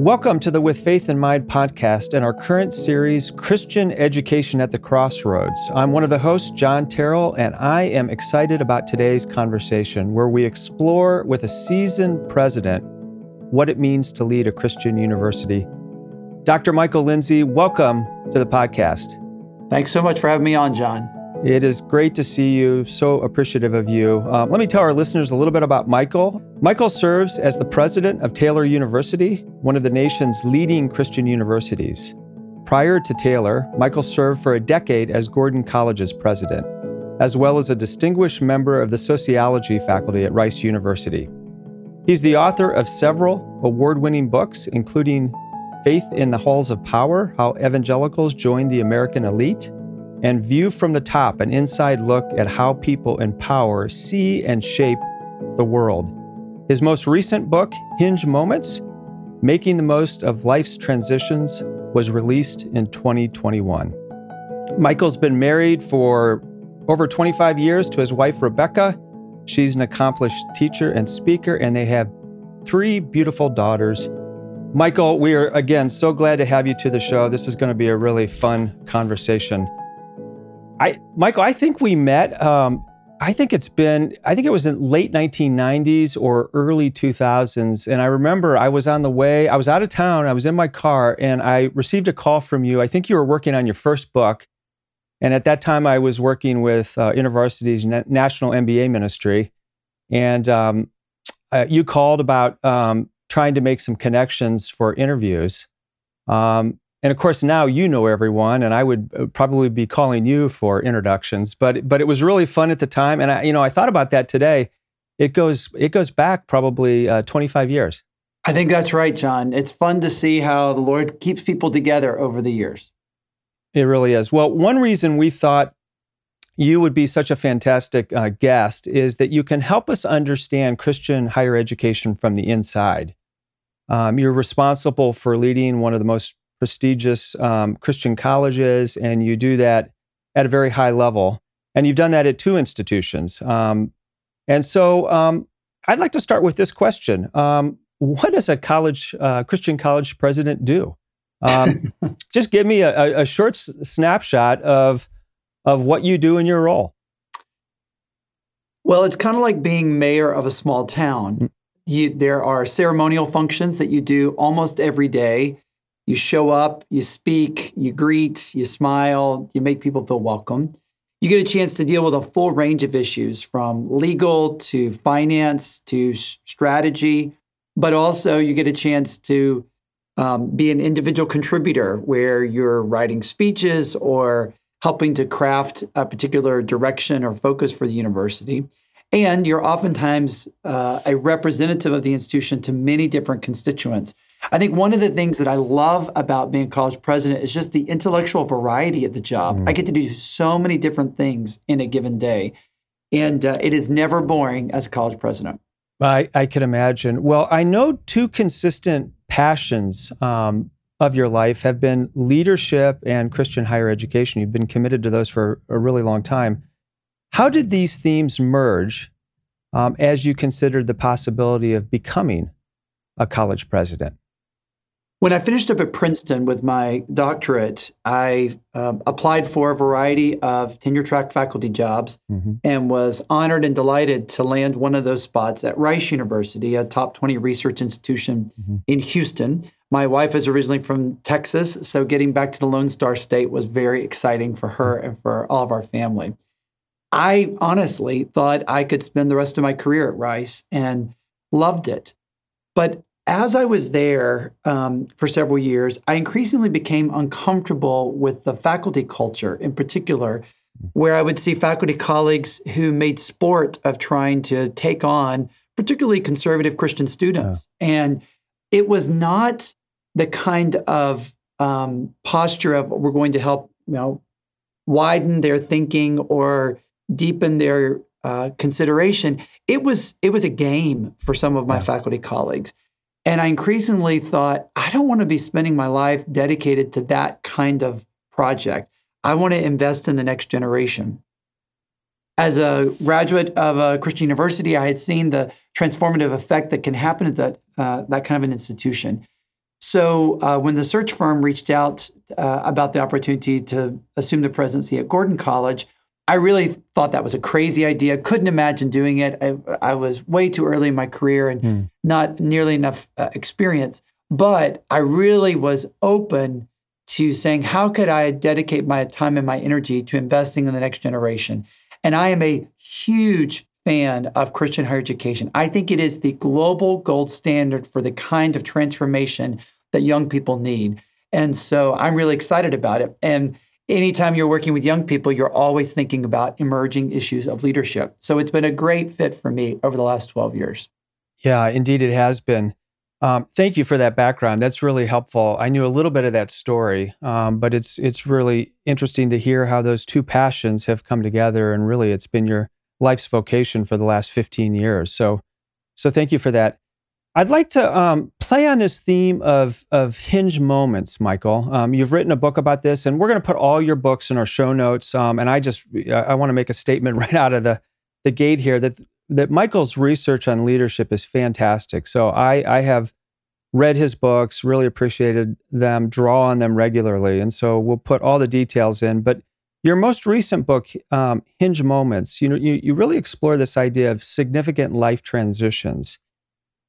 Welcome to the With Faith in Mind podcast and our current series, Christian Education at the Crossroads. I'm one of the hosts, John Terrill, and I am excited about today's conversation where we explore with a seasoned president what it means to lead a Christian university. Dr. Michael Lindsay, welcome to the podcast. Thanks so much for having me on, John. It is great to see you. So appreciative of you. Um, let me tell our listeners a little bit about Michael. Michael serves as the president of Taylor University, one of the nation's leading Christian universities. Prior to Taylor, Michael served for a decade as Gordon College's president, as well as a distinguished member of the sociology faculty at Rice University. He's the author of several award winning books, including Faith in the Halls of Power How Evangelicals Joined the American Elite and View from the Top, an inside look at how people in power see and shape the world. His most recent book, Hinge Moments Making the Most of Life's Transitions, was released in 2021. Michael's been married for over 25 years to his wife, Rebecca. She's an accomplished teacher and speaker, and they have three beautiful daughters. Michael, we are again so glad to have you to the show. This is going to be a really fun conversation. I, Michael, I think we met. Um, I think it's been. I think it was in late 1990s or early 2000s, and I remember I was on the way. I was out of town. I was in my car, and I received a call from you. I think you were working on your first book, and at that time I was working with uh, InterVarsity's National MBA Ministry, and um, uh, you called about um, trying to make some connections for interviews. Um, and of course now you know everyone and i would uh, probably be calling you for introductions but but it was really fun at the time and i you know i thought about that today. It goes it goes back probably uh, 25 years. I think that's right john. It's fun to see how the lord keeps people together over the years. It really is. Well one reason we thought you would be such a fantastic uh, guest is that you can help us understand christian higher education from the inside. Um, you're responsible for leading one of the most prestigious um, Christian colleges, and you do that at a very high level. And you've done that at two institutions. Um, and so um, I'd like to start with this question um, What does a college, uh, Christian college president do? Um, just give me a, a short s- snapshot of, of what you do in your role. Well, it's kind of like being mayor of a small town. Mm. You, there are ceremonial functions that you do almost every day you show up, you speak, you greet, you smile, you make people feel welcome. You get a chance to deal with a full range of issues from legal to finance to strategy, but also you get a chance to um, be an individual contributor where you're writing speeches or helping to craft a particular direction or focus for the university. And you're oftentimes uh, a representative of the institution to many different constituents. I think one of the things that I love about being college president is just the intellectual variety of the job. Mm. I get to do so many different things in a given day, and uh, it is never boring as a college president. I, I can imagine. Well, I know two consistent passions um, of your life have been leadership and Christian higher education. You've been committed to those for a really long time. How did these themes merge um, as you considered the possibility of becoming a college president? When I finished up at Princeton with my doctorate, I um, applied for a variety of tenure track faculty jobs mm-hmm. and was honored and delighted to land one of those spots at Rice University, a top 20 research institution mm-hmm. in Houston. My wife is originally from Texas, so getting back to the Lone Star State was very exciting for her and for all of our family. I honestly thought I could spend the rest of my career at Rice and loved it. But as I was there um, for several years, I increasingly became uncomfortable with the faculty culture in particular, where I would see faculty colleagues who made sport of trying to take on particularly conservative Christian students. Yeah. And it was not the kind of um, posture of we're going to help, you know, widen their thinking or deepen their uh, consideration. It was it was a game for some of my yeah. faculty colleagues. And I increasingly thought, I don't want to be spending my life dedicated to that kind of project. I want to invest in the next generation. as a graduate of a Christian university, I had seen the transformative effect that can happen at that uh, that kind of an institution. So uh, when the search firm reached out uh, about the opportunity to assume the presidency at Gordon College, I really thought that was a crazy idea. Couldn't imagine doing it. I, I was way too early in my career and mm. not nearly enough uh, experience. But I really was open to saying, how could I dedicate my time and my energy to investing in the next generation? And I am a huge fan of Christian higher education. I think it is the global gold standard for the kind of transformation that young people need. And so I'm really excited about it. And anytime you're working with young people, you're always thinking about emerging issues of leadership. So it's been a great fit for me over the last 12 years. Yeah, indeed, it has been. Um, thank you for that background. That's really helpful. I knew a little bit of that story, um, but it's it's really interesting to hear how those two passions have come together, and really, it's been your life's vocation for the last 15 years. So, so thank you for that. I'd like to um, play on this theme of of hinge moments, Michael. Um, you've written a book about this, and we're going to put all your books in our show notes. Um, and I just I want to make a statement right out of the the gate here that that Michael's research on leadership is fantastic. So I I have read his books, really appreciated them, draw on them regularly, and so we'll put all the details in. But your most recent book, um, Hinge Moments, you know, you, you really explore this idea of significant life transitions.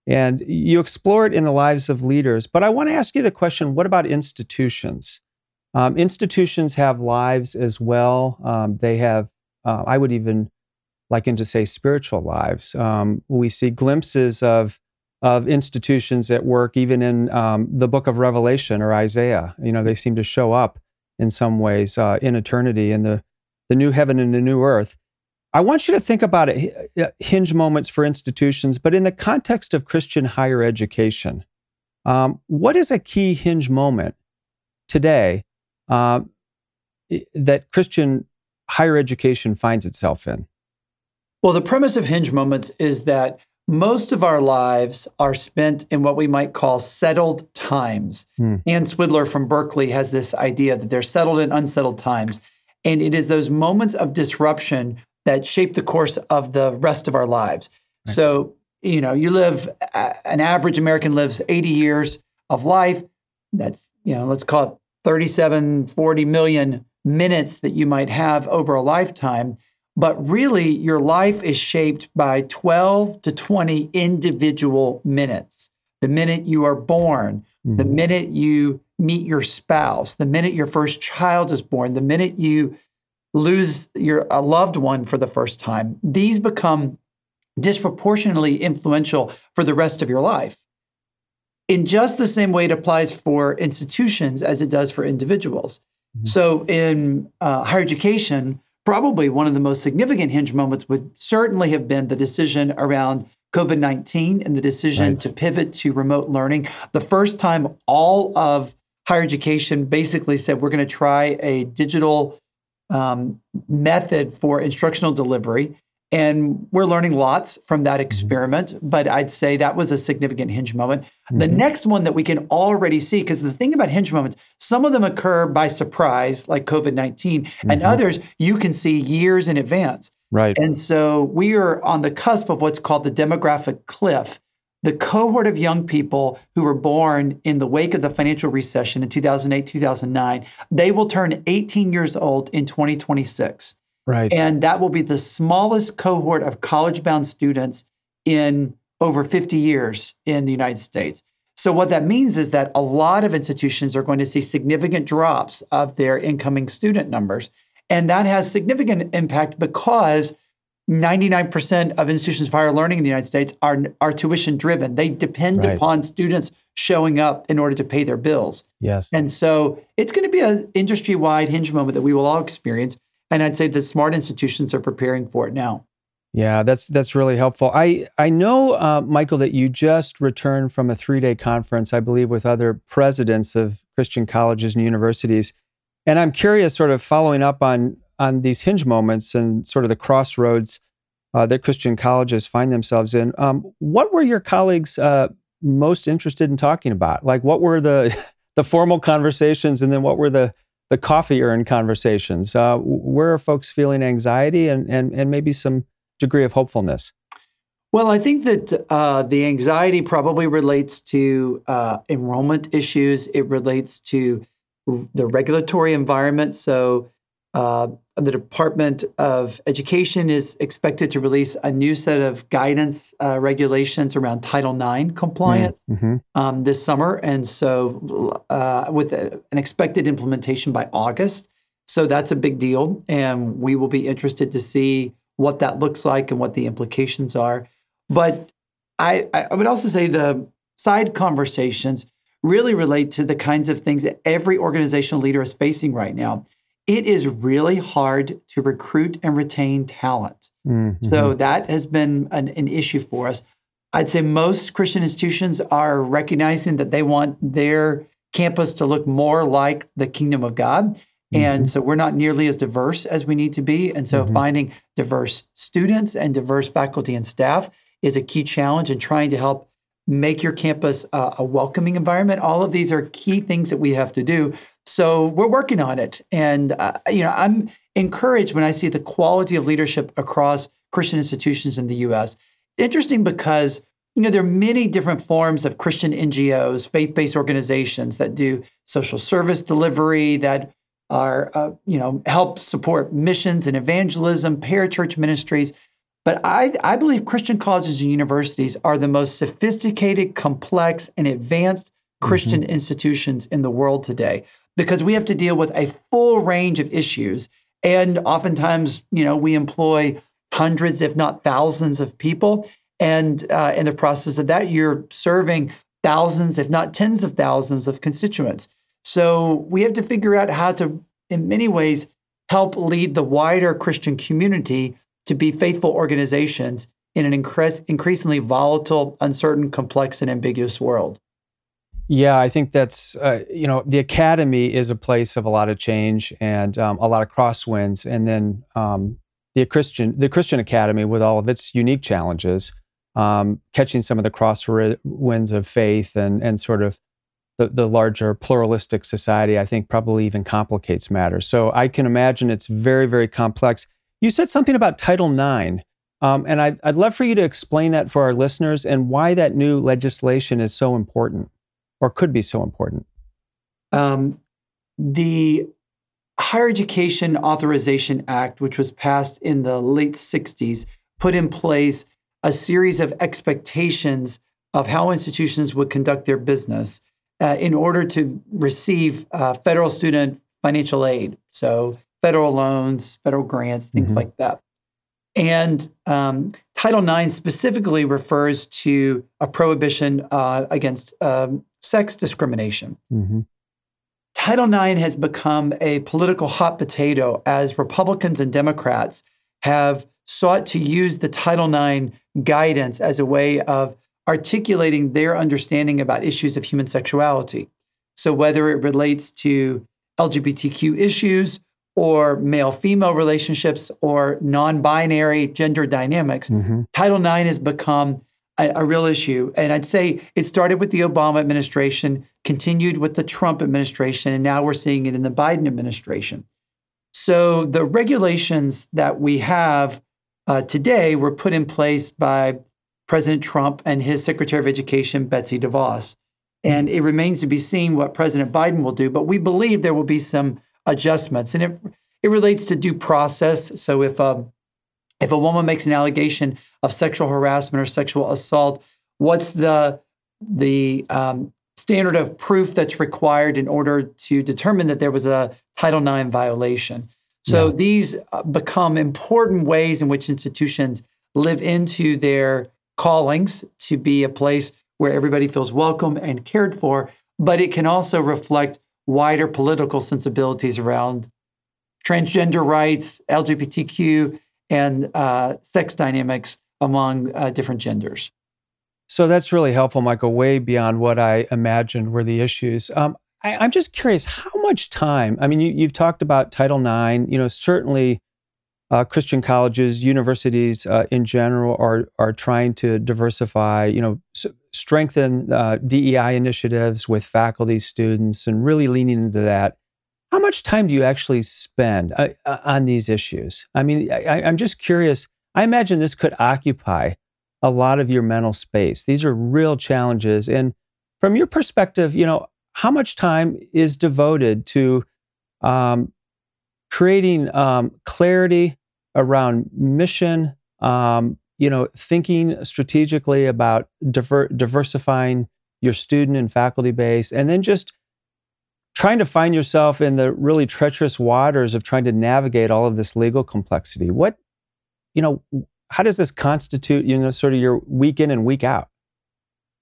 And you explore it in the lives of leaders. But I want to ask you the question what about institutions? Um, institutions have lives as well. Um, they have, uh, I would even liken to say, spiritual lives. Um, we see glimpses of, of institutions at work, even in um, the book of Revelation or Isaiah. You know, they seem to show up in some ways uh, in eternity in the, the new heaven and the new earth. I want you to think about it, uh, hinge moments for institutions, but in the context of Christian higher education. Um, what is a key hinge moment today uh, that Christian higher education finds itself in? Well, the premise of hinge moments is that most of our lives are spent in what we might call settled times. Hmm. Ann Swidler from Berkeley has this idea that they're settled and unsettled times. And it is those moments of disruption that shape the course of the rest of our lives. Right. So, you know, you live, an average American lives 80 years of life. That's, you know, let's call it 37, 40 million minutes that you might have over a lifetime. But really, your life is shaped by 12 to 20 individual minutes. The minute you are born, mm-hmm. the minute you meet your spouse, the minute your first child is born, the minute you lose your a loved one for the first time, these become disproportionately influential for the rest of your life. In just the same way it applies for institutions as it does for individuals. Mm-hmm. So, in uh, higher education, probably one of the most significant hinge moments would certainly have been the decision around COVID 19 and the decision right. to pivot to remote learning. The first time all of higher education basically said, we're going to try a digital um, method for instructional delivery. And we're learning lots from that mm-hmm. experiment, but I'd say that was a significant hinge moment. Mm-hmm. The next one that we can already see, because the thing about hinge moments, some of them occur by surprise, like COVID 19, mm-hmm. and others you can see years in advance. Right. And so we are on the cusp of what's called the demographic cliff the cohort of young people who were born in the wake of the financial recession in 2008, 2009, they will turn 18 years old in 2026. Right. And that will be the smallest cohort of college bound students in over 50 years in the United States. So, what that means is that a lot of institutions are going to see significant drops of their incoming student numbers. And that has significant impact because 99% of institutions of higher learning in the United States are, are tuition driven. They depend right. upon students showing up in order to pay their bills. Yes. And so it's going to be an industry wide hinge moment that we will all experience. And I'd say the smart institutions are preparing for it now. Yeah, that's that's really helpful. I I know, uh, Michael, that you just returned from a three day conference, I believe, with other presidents of Christian colleges and universities, and I'm curious, sort of following up on on these hinge moments and sort of the crossroads uh, that Christian colleges find themselves in. Um, what were your colleagues uh, most interested in talking about? Like, what were the the formal conversations, and then what were the the coffee urn conversations. Uh, where are folks feeling anxiety and, and, and maybe some degree of hopefulness? Well, I think that uh, the anxiety probably relates to uh, enrollment issues. It relates to the regulatory environment. So, uh, the Department of Education is expected to release a new set of guidance uh, regulations around Title IX compliance mm-hmm. um, this summer. And so, uh, with a, an expected implementation by August. So, that's a big deal. And we will be interested to see what that looks like and what the implications are. But I, I would also say the side conversations really relate to the kinds of things that every organizational leader is facing right now. It is really hard to recruit and retain talent. Mm-hmm. So that has been an, an issue for us. I'd say most Christian institutions are recognizing that they want their campus to look more like the kingdom of God. Mm-hmm. And so we're not nearly as diverse as we need to be. And so mm-hmm. finding diverse students and diverse faculty and staff is a key challenge in trying to help make your campus a, a welcoming environment. All of these are key things that we have to do. So we're working on it, and uh, you know I'm encouraged when I see the quality of leadership across Christian institutions in the U.S. Interesting because you know there are many different forms of Christian NGOs, faith-based organizations that do social service delivery that are uh, you know help support missions and evangelism, parachurch ministries. But I, I believe Christian colleges and universities are the most sophisticated, complex, and advanced Christian mm-hmm. institutions in the world today because we have to deal with a full range of issues. And oftentimes, you know, we employ hundreds, if not thousands, of people. And uh, in the process of that, you're serving thousands, if not tens of thousands, of constituents. So we have to figure out how to, in many ways, help lead the wider Christian community to be faithful organizations in an incre- increasingly volatile, uncertain, complex, and ambiguous world. Yeah, I think that's uh, you know the academy is a place of a lot of change and um, a lot of crosswinds, and then um, the Christian the Christian Academy with all of its unique challenges, um, catching some of the crosswinds of faith and and sort of the, the larger pluralistic society, I think probably even complicates matters. So I can imagine it's very very complex. You said something about Title IX, um, and I'd, I'd love for you to explain that for our listeners and why that new legislation is so important or could be so important. Um, the Higher Education Authorization Act, which was passed in the late 60s, put in place a series of expectations of how institutions would conduct their business uh, in order to receive uh, federal student financial aid. So, federal loans, federal grants, things mm-hmm. like that. And um, Title IX specifically refers to a prohibition uh, against um, sex discrimination. Mm-hmm. Title IX has become a political hot potato as Republicans and Democrats have sought to use the Title IX guidance as a way of articulating their understanding about issues of human sexuality. So, whether it relates to LGBTQ issues or male female relationships or non binary gender dynamics, mm-hmm. Title IX has become a, a, real issue. And I'd say it started with the Obama administration, continued with the Trump administration, and now we're seeing it in the Biden administration. So the regulations that we have uh, today were put in place by President Trump and his Secretary of Education, Betsy DeVos. And it remains to be seen what President Biden will do, but we believe there will be some adjustments. And it, it relates to due process. So if a, um, if a woman makes an allegation of sexual harassment or sexual assault, what's the the um, standard of proof that's required in order to determine that there was a Title IX violation? So yeah. these uh, become important ways in which institutions live into their callings to be a place where everybody feels welcome and cared for, but it can also reflect wider political sensibilities around transgender rights, LGBTQ, and uh, sex dynamics among uh, different genders. So that's really helpful, Michael, way beyond what I imagined were the issues. Um, I, am just curious, how much time? I mean, you, have talked about Title IX. You know, certainly uh, Christian colleges, universities uh, in general are are trying to diversify. You know, s- strengthen uh, DEI initiatives with faculty, students, and really leaning into that. how much time do you actually spend uh, uh, on these issues? I mean, I, I'm just curious. I imagine this could occupy a lot of your mental space. These are real challenges. And from your perspective, you know, how much time is devoted to um, creating um, clarity around mission, um, you know, thinking strategically about diver- diversifying your student and faculty base, and then just trying to find yourself in the really treacherous waters of trying to navigate all of this legal complexity. What, you know, how does this constitute, you know, sort of your week in and week out?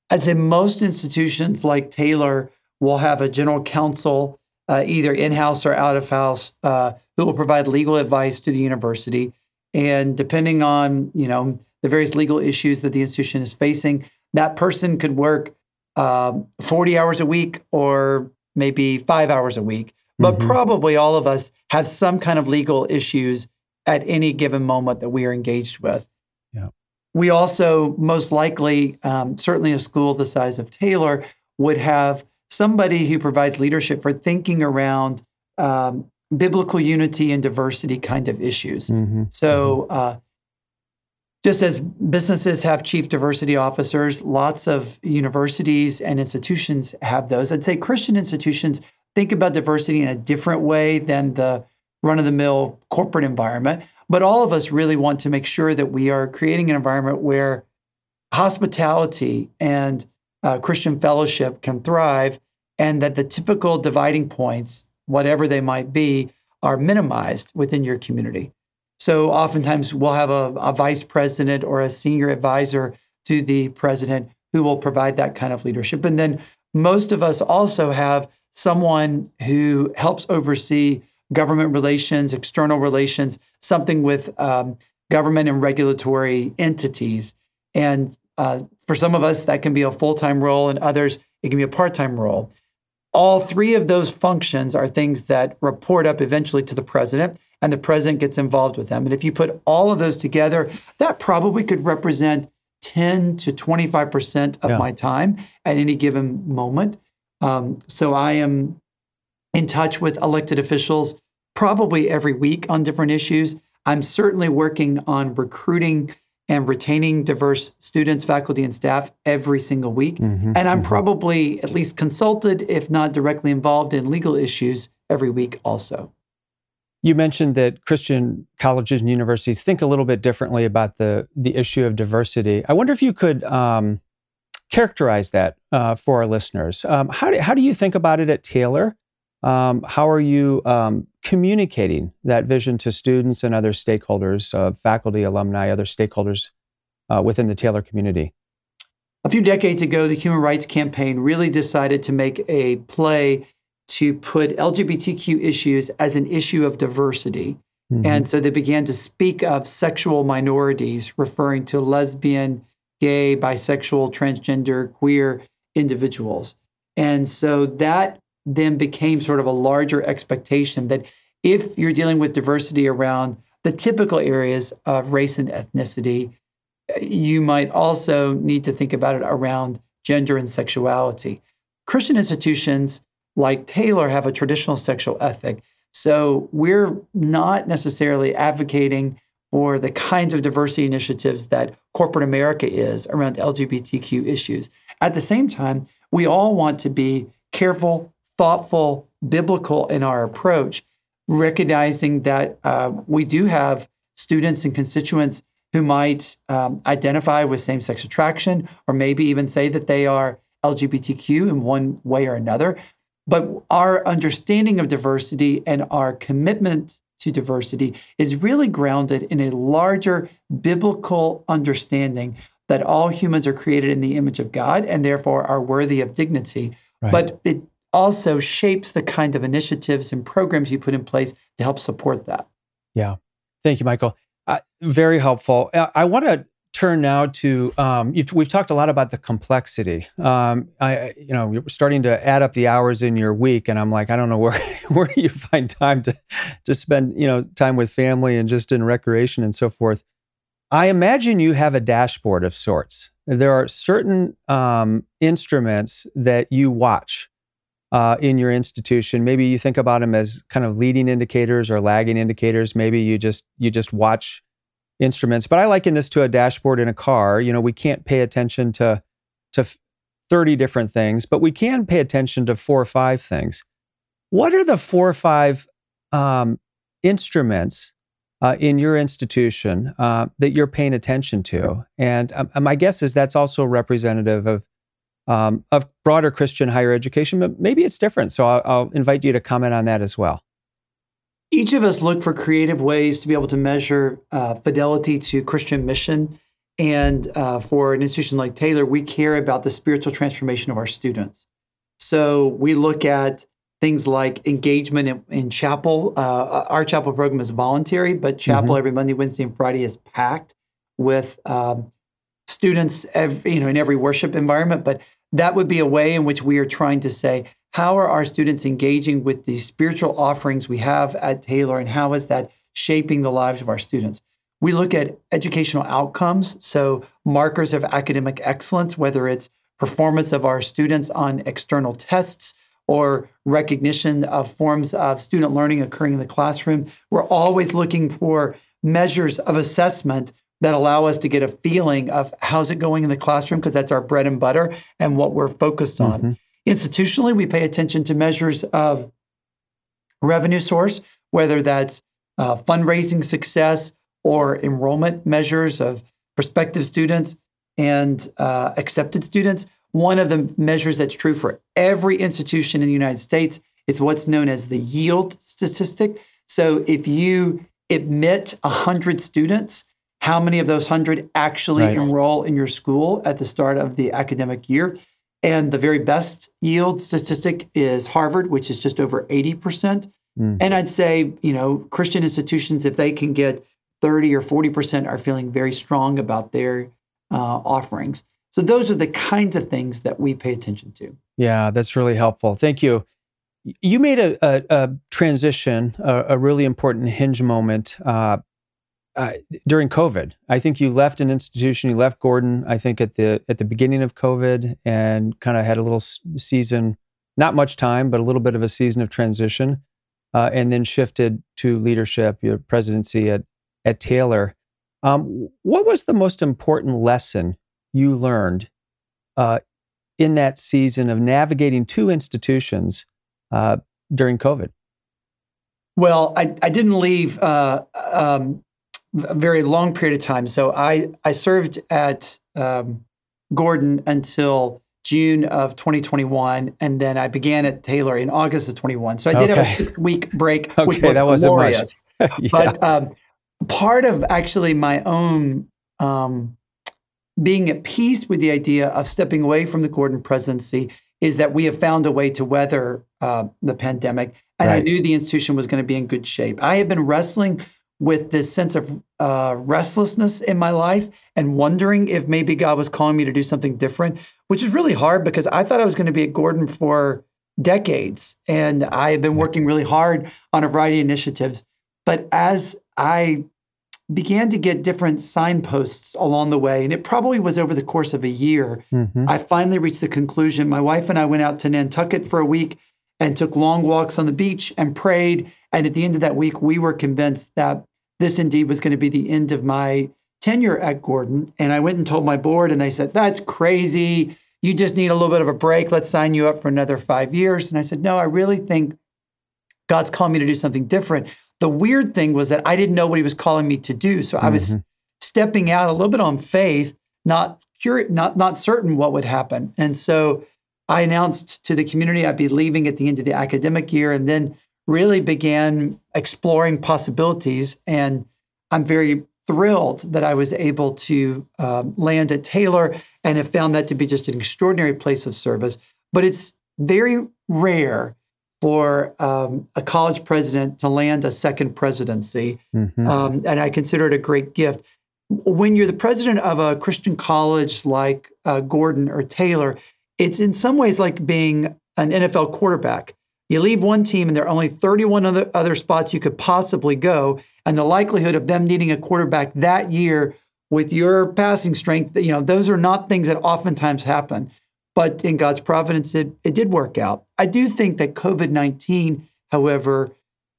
I'd say most institutions like Taylor will have a general counsel, uh, either in house or out of house, uh, who will provide legal advice to the university. And depending on, you know, the various legal issues that the institution is facing, that person could work um, 40 hours a week or maybe five hours a week. But mm-hmm. probably all of us have some kind of legal issues at any given moment that we are engaged with. Yeah. We also most likely, um, certainly a school the size of Taylor, would have somebody who provides leadership for thinking around um, biblical unity and diversity kind of issues. Mm-hmm. So, mm-hmm. uh, just as businesses have chief diversity officers, lots of universities and institutions have those. I'd say Christian institutions think about diversity in a different way than the run of the mill corporate environment. But all of us really want to make sure that we are creating an environment where hospitality and uh, Christian fellowship can thrive, and that the typical dividing points, whatever they might be, are minimized within your community. So oftentimes we'll have a, a vice president or a senior advisor to the president who will provide that kind of leadership. And then most of us also have someone who helps oversee government relations, external relations, something with um, government and regulatory entities. And uh, for some of us, that can be a full time role, and others, it can be a part time role. All three of those functions are things that report up eventually to the president, and the president gets involved with them. And if you put all of those together, that probably could represent 10 to 25% of yeah. my time at any given moment. Um, so I am in touch with elected officials probably every week on different issues. I'm certainly working on recruiting and retaining diverse students, faculty, and staff every single week. Mm-hmm, and I'm mm-hmm. probably at least consulted, if not directly involved in legal issues every week also. You mentioned that Christian colleges and universities think a little bit differently about the, the issue of diversity. I wonder if you could um, characterize that uh, for our listeners. Um, how, do, how do you think about it at Taylor? Um, how are you um, communicating that vision to students and other stakeholders, uh, faculty, alumni, other stakeholders uh, within the Taylor community? A few decades ago, the Human Rights Campaign really decided to make a play to put LGBTQ issues as an issue of diversity. Mm-hmm. And so they began to speak of sexual minorities, referring to lesbian, gay, bisexual, transgender, queer individuals. And so that then became sort of a larger expectation that if you're dealing with diversity around the typical areas of race and ethnicity, you might also need to think about it around gender and sexuality. Christian institutions like Taylor have a traditional sexual ethic. So we're not necessarily advocating for the kinds of diversity initiatives that corporate America is around LGBTQ issues. At the same time, we all want to be careful, thoughtful, biblical in our approach, recognizing that uh, we do have students and constituents who might um, identify with same sex attraction or maybe even say that they are LGBTQ in one way or another. But our understanding of diversity and our commitment to diversity is really grounded in a larger biblical understanding that all humans are created in the image of God and therefore are worthy of dignity. Right. But it also shapes the kind of initiatives and programs you put in place to help support that. Yeah. Thank you, Michael. Uh, very helpful. Uh, I want to turn now to um, we've talked a lot about the complexity. Um, I, you know, you're starting to add up the hours in your week, and I'm like, I don't know where where you find time to to spend, you know, time with family and just in recreation and so forth. I imagine you have a dashboard of sorts. There are certain um, instruments that you watch uh, in your institution? Maybe you think about them as kind of leading indicators or lagging indicators. Maybe you just you just watch instruments. But I liken this to a dashboard in a car. You know, we can't pay attention to to 30 different things, but we can pay attention to four or five things. What are the four or five um, instruments uh, in your institution uh, that you're paying attention to? And um, my guess is that's also representative of um, of broader Christian higher education, but maybe it's different. So I'll, I'll invite you to comment on that as well. Each of us look for creative ways to be able to measure uh, fidelity to Christian mission. And uh, for an institution like Taylor, we care about the spiritual transformation of our students. So we look at things like engagement in, in chapel. Uh, our chapel program is voluntary, but chapel mm-hmm. every Monday, Wednesday, and Friday is packed with um, students every, you know, in every worship environment. But that would be a way in which we are trying to say, how are our students engaging with the spiritual offerings we have at Taylor, and how is that shaping the lives of our students? We look at educational outcomes, so markers of academic excellence, whether it's performance of our students on external tests or recognition of forms of student learning occurring in the classroom. We're always looking for measures of assessment that allow us to get a feeling of how's it going in the classroom because that's our bread and butter and what we're focused on. Mm-hmm. Institutionally, we pay attention to measures of revenue source, whether that's uh, fundraising success or enrollment measures of prospective students and uh, accepted students. One of the measures that's true for every institution in the United States is what's known as the yield statistic. So if you admit 100 students, how many of those 100 actually right. enroll in your school at the start of the academic year? And the very best yield statistic is Harvard, which is just over 80%. Mm. And I'd say, you know, Christian institutions, if they can get 30 or 40%, are feeling very strong about their uh, offerings. So those are the kinds of things that we pay attention to. Yeah, that's really helpful. Thank you. You made a, a, a transition, a, a, really important hinge moment uh, uh, during COVID. I think you left an institution. You left Gordon. I think at the at the beginning of COVID, and kind of had a little season, not much time, but a little bit of a season of transition, uh, and then shifted to leadership, your presidency at at Taylor. Um, what was the most important lesson you learned uh, in that season of navigating two institutions uh, during COVID? Well, I, I didn't leave uh, um, a very long period of time. So I, I served at um, Gordon until June of 2021, and then I began at Taylor in August of 21. So I did okay. have a six week break, okay, which was that glorious. yeah. But um, part of actually my own um, being at peace with the idea of stepping away from the Gordon presidency is that we have found a way to weather uh, the pandemic. And right. I knew the institution was going to be in good shape. I have been wrestling with this sense of uh, restlessness in my life and wondering if maybe God was calling me to do something different, which is really hard because I thought I was going to be at Gordon for decades. And I have been working really hard on a variety of initiatives. But as I began to get different signposts along the way, and it probably was over the course of a year. Mm-hmm. I finally reached the conclusion. My wife and I went out to Nantucket for a week and took long walks on the beach and prayed. And at the end of that week, we were convinced that this indeed was going to be the end of my tenure at Gordon. And I went and told my board, and they said, That's crazy. You just need a little bit of a break. Let's sign you up for another five years. And I said, No, I really think God's calling me to do something different. The weird thing was that I didn't know what he was calling me to do. So I was mm-hmm. stepping out a little bit on faith, not curious, not not certain what would happen. And so I announced to the community I'd be leaving at the end of the academic year and then really began exploring possibilities. And I'm very thrilled that I was able to um, land at Taylor and have found that to be just an extraordinary place of service. But it's very rare for um, a college president to land a second presidency. Mm-hmm. Um, and I consider it a great gift. When you're the president of a Christian college like uh, Gordon or Taylor, it's in some ways like being an NFL quarterback. You leave one team and there are only 31 other, other spots you could possibly go. And the likelihood of them needing a quarterback that year with your passing strength, you know, those are not things that oftentimes happen. but in God's providence, it, it did work out. I do think that COVID 19, however,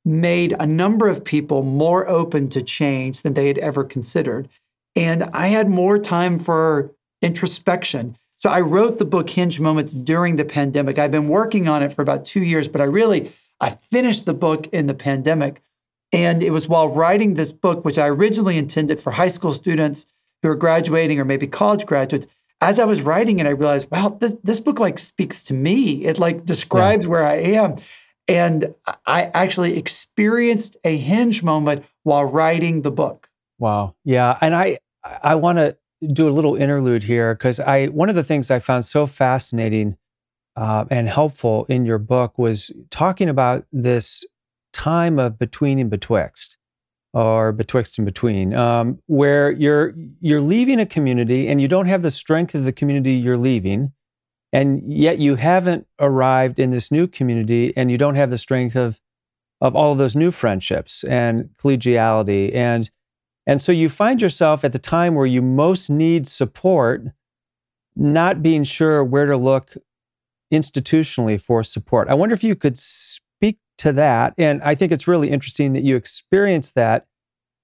made a number of people more open to change than they had ever considered. And I had more time for introspection. So I wrote the book Hinge Moments during the pandemic. I've been working on it for about two years, but I really I finished the book in the pandemic. And it was while writing this book, which I originally intended for high school students who are graduating or maybe college graduates. As I was writing it, I realized, wow, this, this book like speaks to me. It like describes yeah. where I am. And I actually experienced a hinge moment while writing the book. Wow. Yeah. And I I want to do a little interlude here because I one of the things I found so fascinating uh, and helpful in your book was talking about this time of between and betwixt or betwixt and between um, where you're you're leaving a community and you don't have the strength of the community you're leaving and yet you haven't arrived in this new community and you don't have the strength of of all of those new friendships and collegiality and and so you find yourself at the time where you most need support, not being sure where to look institutionally for support. I wonder if you could speak to that. And I think it's really interesting that you experienced that,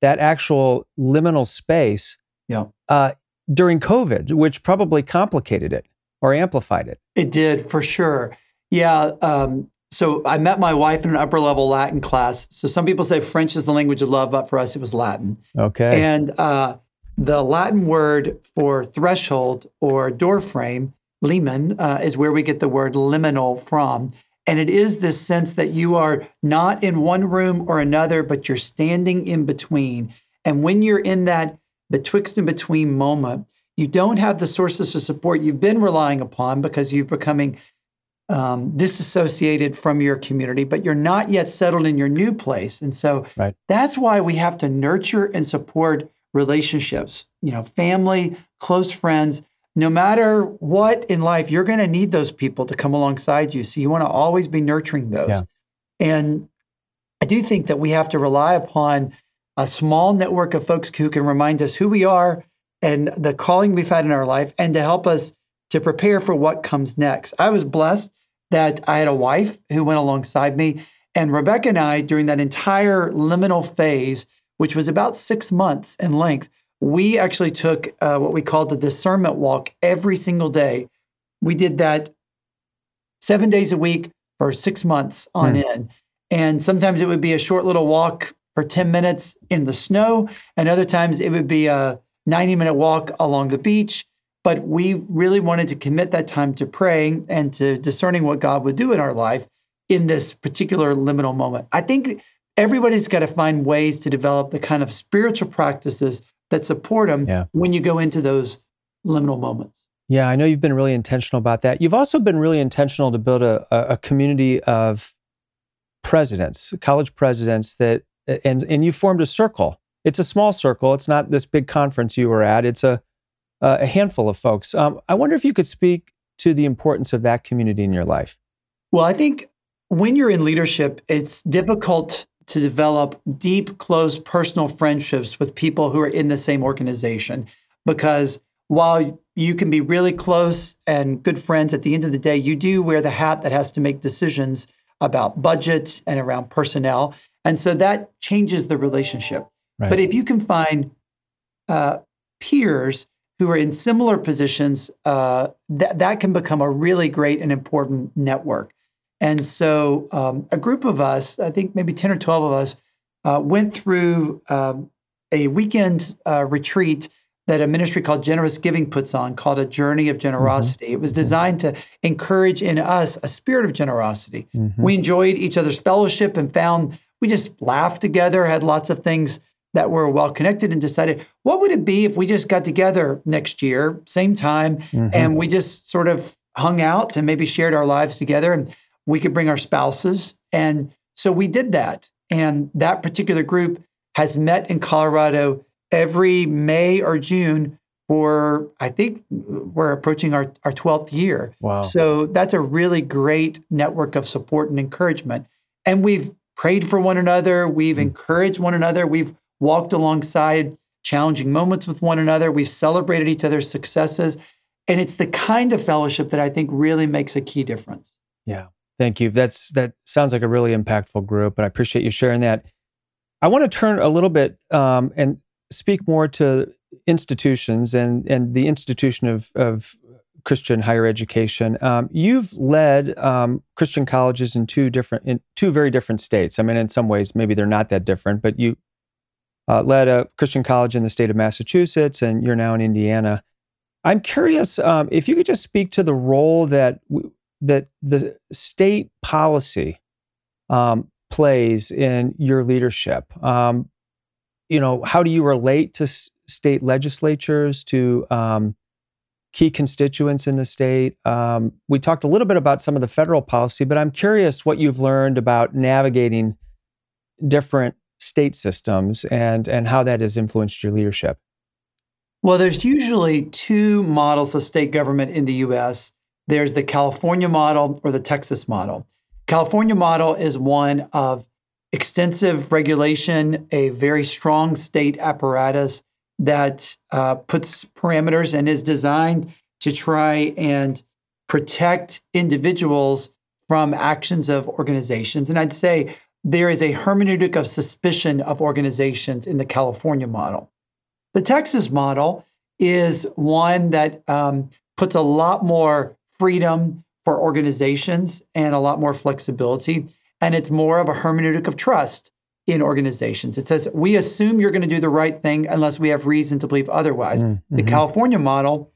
that actual liminal space yeah. Uh, during COVID, which probably complicated it or amplified it. It did for sure. Yeah. Um, so I met my wife in an upper level Latin class. So some people say French is the language of love, but for us it was Latin. Okay. And uh, the Latin word for threshold or door frame, limen, uh, is where we get the word liminal from. And it is this sense that you are not in one room or another, but you're standing in between. And when you're in that betwixt and between moment, you don't have the sources of support you've been relying upon because you're becoming um, disassociated from your community, but you're not yet settled in your new place. And so right. that's why we have to nurture and support relationships, you know, family, close friends. No matter what in life, you're going to need those people to come alongside you. So you want to always be nurturing those. Yeah. And I do think that we have to rely upon a small network of folks who can remind us who we are and the calling we've had in our life and to help us to prepare for what comes next. I was blessed that I had a wife who went alongside me. And Rebecca and I, during that entire liminal phase, which was about six months in length, we actually took uh, what we called the discernment walk every single day. We did that seven days a week for six months on mm. end. And sometimes it would be a short little walk for 10 minutes in the snow. And other times it would be a 90 minute walk along the beach. But we really wanted to commit that time to praying and to discerning what God would do in our life in this particular liminal moment. I think everybody's got to find ways to develop the kind of spiritual practices that support them yeah. when you go into those liminal moments. Yeah, I know you've been really intentional about that. You've also been really intentional to build a, a community of presidents, college presidents that, and, and you formed a circle. It's a small circle. It's not this big conference you were at. It's a uh, a handful of folks. Um, I wonder if you could speak to the importance of that community in your life. Well, I think when you're in leadership, it's difficult to develop deep, close personal friendships with people who are in the same organization because while you can be really close and good friends at the end of the day, you do wear the hat that has to make decisions about budget and around personnel. And so that changes the relationship. Right. But if you can find uh, peers who are in similar positions, uh, that that can become a really great and important network. And so, um, a group of us, I think maybe ten or twelve of us, uh, went through um, a weekend uh, retreat that a ministry called Generous Giving puts on, called a Journey of Generosity. Mm-hmm. It was mm-hmm. designed to encourage in us a spirit of generosity. Mm-hmm. We enjoyed each other's fellowship and found we just laughed together, had lots of things that were well connected and decided what would it be if we just got together next year, same time, mm-hmm. and we just sort of hung out and maybe shared our lives together and we could bring our spouses. And so we did that. And that particular group has met in Colorado every May or June for, I think we're approaching our, our 12th year. Wow. So that's a really great network of support and encouragement. And we've prayed for one another, we've mm-hmm. encouraged one another, we've walked alongside challenging moments with one another. We've celebrated each other's successes. And it's the kind of fellowship that I think really makes a key difference. Yeah. Thank you. That's that sounds like a really impactful group, and I appreciate you sharing that. I want to turn a little bit um, and speak more to institutions and and the institution of of Christian higher education. Um, you've led um, Christian colleges in two different, in two very different states. I mean, in some ways, maybe they're not that different, but you uh, led a Christian college in the state of Massachusetts, and you're now in Indiana. I'm curious um, if you could just speak to the role that w- that the state policy um, plays in your leadership. Um, you know, how do you relate to s- state legislatures to um, key constituents in the state. Um, we talked a little bit about some of the federal policy, but I'm curious what you've learned about navigating different state systems and, and how that has influenced your leadership. Well, there's usually two models of state government in the US there's the California model or the Texas model. California model is one of extensive regulation, a very strong state apparatus, that uh, puts parameters and is designed to try and protect individuals from actions of organizations. And I'd say there is a hermeneutic of suspicion of organizations in the California model. The Texas model is one that um, puts a lot more freedom for organizations and a lot more flexibility. And it's more of a hermeneutic of trust in organizations. It says we assume you're going to do the right thing unless we have reason to believe otherwise. Mm-hmm. The California model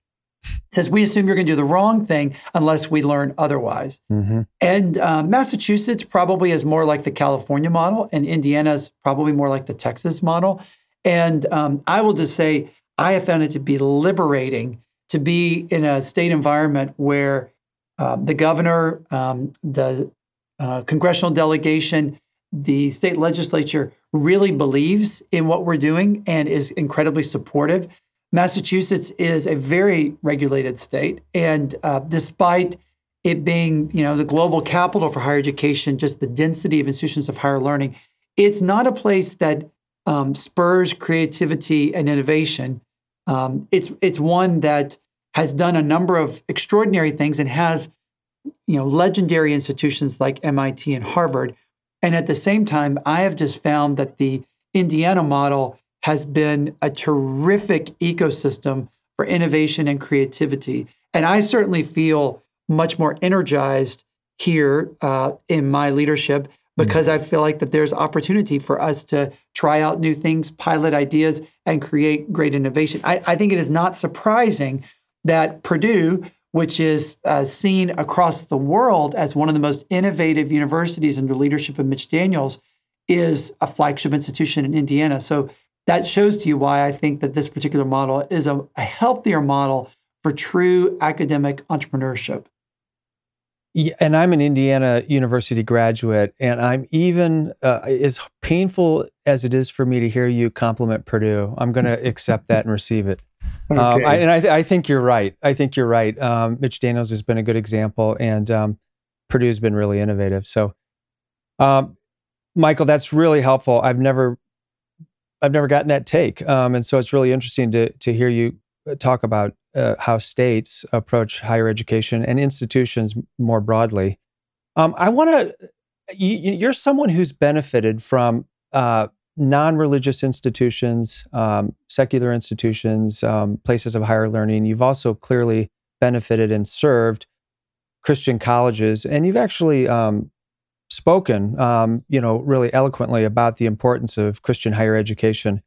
says we assume you're going to do the wrong thing unless we learn otherwise. Mm-hmm. And um, Massachusetts probably is more like the California model, and Indiana is probably more like the Texas model. And um, I will just say, I have found it to be liberating to be in a state environment where uh, the governor, um, the uh, congressional delegation, the state legislature really believes in what we're doing and is incredibly supportive. Massachusetts is a very regulated state, and uh, despite it being, you know, the global capital for higher education, just the density of institutions of higher learning, it's not a place that um, spurs creativity and innovation. Um, it's it's one that has done a number of extraordinary things and has, you know, legendary institutions like MIT and Harvard and at the same time, I have just found that the Indiana model has been a terrific ecosystem for innovation and creativity. And I certainly feel much more energized here uh, in my leadership because I feel like that there's opportunity for us to try out new things, pilot ideas, and create great innovation. I, I think it is not surprising that Purdue, which is uh, seen across the world as one of the most innovative universities under leadership of Mitch Daniels, is a flagship institution in Indiana. So that shows to you why I think that this particular model is a, a healthier model for true academic entrepreneurship. Yeah, and I'm an Indiana University graduate, and I'm even uh, as painful as it is for me to hear you compliment Purdue. I'm going to accept that and receive it. Um, okay. Um, I, and I, I, think you're right. I think you're right. Um, Mitch Daniels has been a good example, and um, Purdue's been really innovative. So, um, Michael, that's really helpful. I've never, I've never gotten that take, um, and so it's really interesting to to hear you uh, talk about uh, how states approach higher education and institutions more broadly. I want to. You, are someone who's benefited from uh, non-religious institutions, um, secular institutions, um, places of higher learning. You've also clearly benefited and served Christian colleges, and you've actually um, spoken, um, you know, really eloquently about the importance of Christian higher education.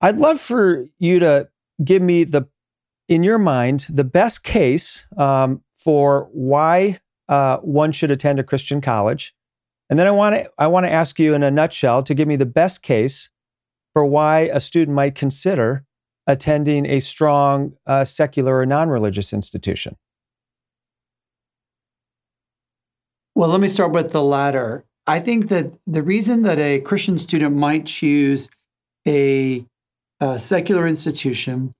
I'd love for you to give me the, in your mind, the best case um, for why uh, one should attend a Christian college and then I want to I want to ask you in a nutshell to give me the best case for why a student might consider attending a strong uh, secular or non-religious institution. Well, let me start with the latter. I think that the reason that a Christian student might choose a, a secular institution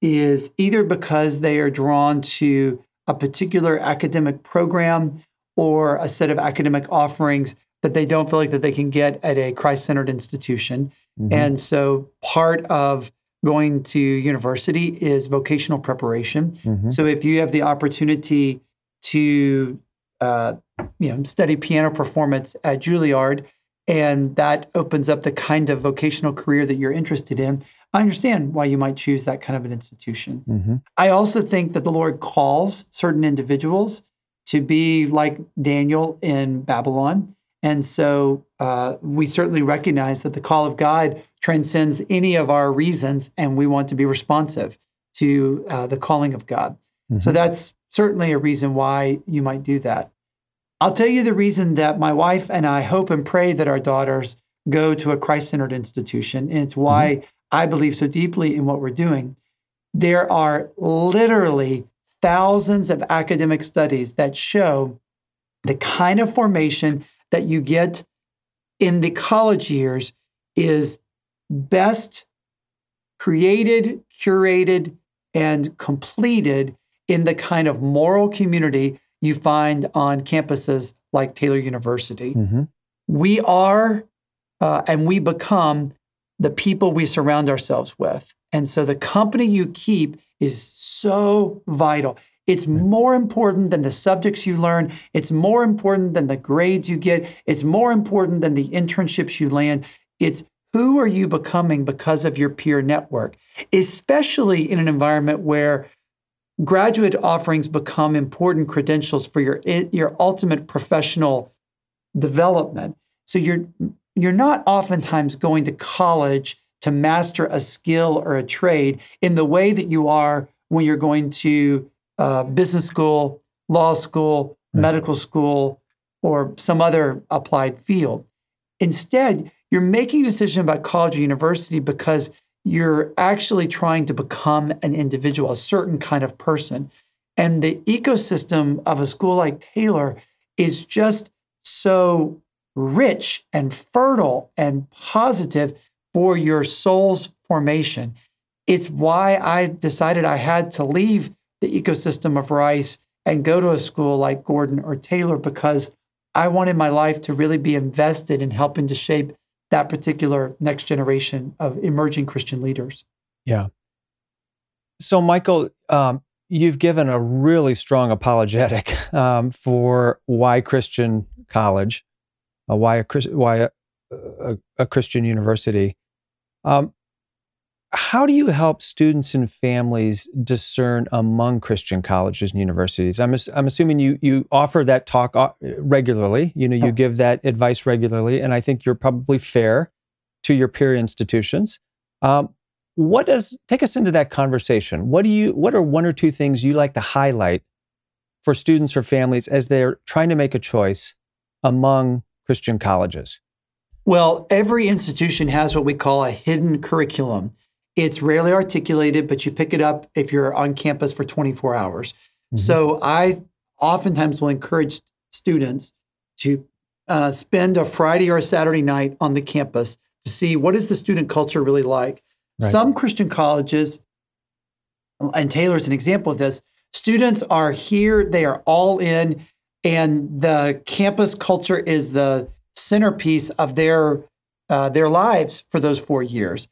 is either because they are drawn to a particular academic program or a set of academic offerings that they don't feel like that they can get at a Christ-centered institution. Mm-hmm. And so part of going to university is vocational preparation. Mm-hmm. So if you have the opportunity to uh, you know study piano performance at Juilliard, and that opens up the kind of vocational career that you're interested in, I understand why you might choose that kind of an institution. Mm-hmm. I also think that the Lord calls certain individuals to be like Daniel in Babylon. And so uh, we certainly recognize that the call of God transcends any of our reasons, and we want to be responsive to uh, the calling of God. Mm-hmm. So that's certainly a reason why you might do that. I'll tell you the reason that my wife and I hope and pray that our daughters go to a Christ centered institution. And it's why mm-hmm. I believe so deeply in what we're doing. There are literally thousands of academic studies that show the kind of formation that you get in the college years is best created, curated, and completed in the kind of moral community you find on campuses like Taylor University. Mm-hmm. We are uh, and we become the people we surround ourselves with. And so the company you keep is so vital. It's more important than the subjects you learn. It's more important than the grades you get. It's more important than the internships you land. It's who are you becoming because of your peer network, especially in an environment where graduate offerings become important credentials for your your ultimate professional development. So you're you're not oftentimes going to college to master a skill or a trade in the way that you are when you're going to uh, business school, law school, right. medical school, or some other applied field. Instead, you're making a decision about college or university because you're actually trying to become an individual, a certain kind of person. And the ecosystem of a school like Taylor is just so rich and fertile and positive for your soul's formation. It's why I decided I had to leave the ecosystem of Rice and go to a school like Gordon or Taylor because I wanted my life to really be invested in helping to shape that particular next generation of emerging Christian leaders. Yeah. So, Michael, um, you've given a really strong apologetic um, for why Christian college, uh, why a why a, a, a Christian university. Um, how do you help students and families discern among Christian colleges and universities? I'm, I'm assuming you, you offer that talk uh, regularly. You know, you give that advice regularly, and I think you're probably fair to your peer institutions. Um, what does take us into that conversation? What do you? What are one or two things you like to highlight for students or families as they're trying to make a choice among Christian colleges? Well, every institution has what we call a hidden curriculum. It's rarely articulated, but you pick it up if you're on campus for 24 hours. Mm-hmm. So I oftentimes will encourage students to uh, spend a Friday or a Saturday night on the campus to see what is the student culture really like. Right. Some Christian colleges, and Taylor's an example of this, students are here, they are all in, and the campus culture is the centerpiece of their uh, their lives for those four years.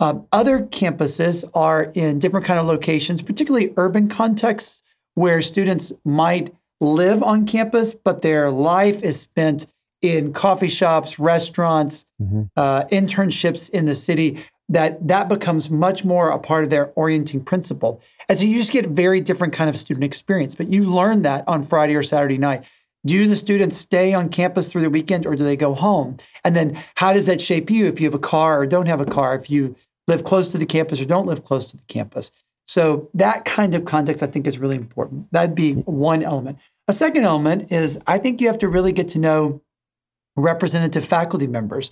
Um, other campuses are in different kind of locations, particularly urban contexts where students might live on campus, but their life is spent in coffee shops, restaurants, mm-hmm. uh, internships in the city. That that becomes much more a part of their orienting principle. And so you just get a very different kind of student experience. But you learn that on Friday or Saturday night. Do the students stay on campus through the weekend or do they go home? And then how does that shape you if you have a car or don't have a car? If you live close to the campus or don't live close to the campus. So that kind of context I think is really important. That'd be one element. A second element is I think you have to really get to know representative faculty members.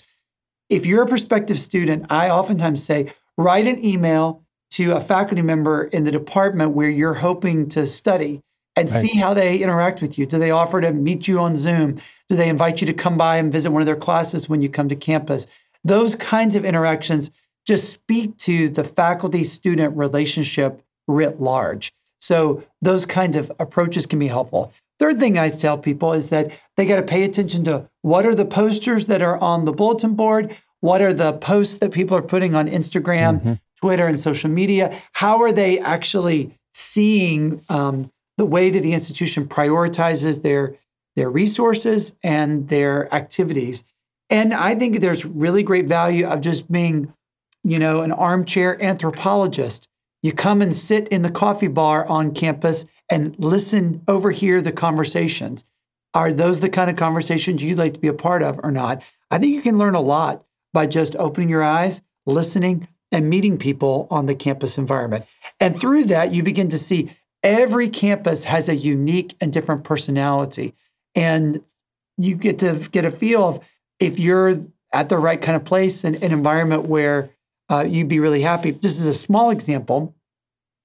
If you're a prospective student, I oftentimes say write an email to a faculty member in the department where you're hoping to study and right. see how they interact with you. Do they offer to meet you on Zoom? Do they invite you to come by and visit one of their classes when you come to campus? Those kinds of interactions just speak to the faculty student relationship writ large. So those kinds of approaches can be helpful. Third thing I tell people is that they got to pay attention to what are the posters that are on the bulletin board, what are the posts that people are putting on Instagram, mm-hmm. Twitter and social media? How are they actually seeing um, the way that the institution prioritizes their their resources and their activities? And I think there's really great value of just being, you know, an armchair anthropologist. You come and sit in the coffee bar on campus and listen, overhear the conversations. Are those the kind of conversations you'd like to be a part of or not? I think you can learn a lot by just opening your eyes, listening, and meeting people on the campus environment. And through that, you begin to see every campus has a unique and different personality. And you get to get a feel of if you're at the right kind of place and an environment where uh, you'd be really happy. This is a small example,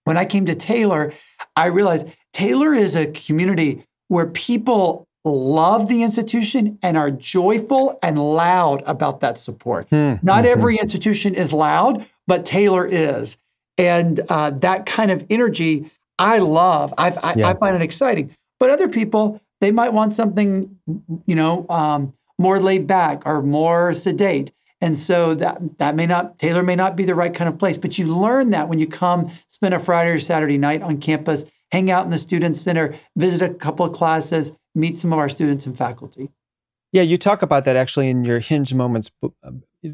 when I came to Taylor, I realized Taylor is a community where people love the institution and are joyful and loud about that support. Mm-hmm. Not every institution is loud, but Taylor is. And uh, that kind of energy, I love. I've, I, yeah. I, find it exciting. But other people, they might want something, you know, um, more laid back or more sedate. And so that that may not Taylor may not be the right kind of place, but you learn that when you come spend a Friday or Saturday night on campus, hang out in the student center, visit a couple of classes, meet some of our students and faculty. Yeah, you talk about that actually in your Hinge Moments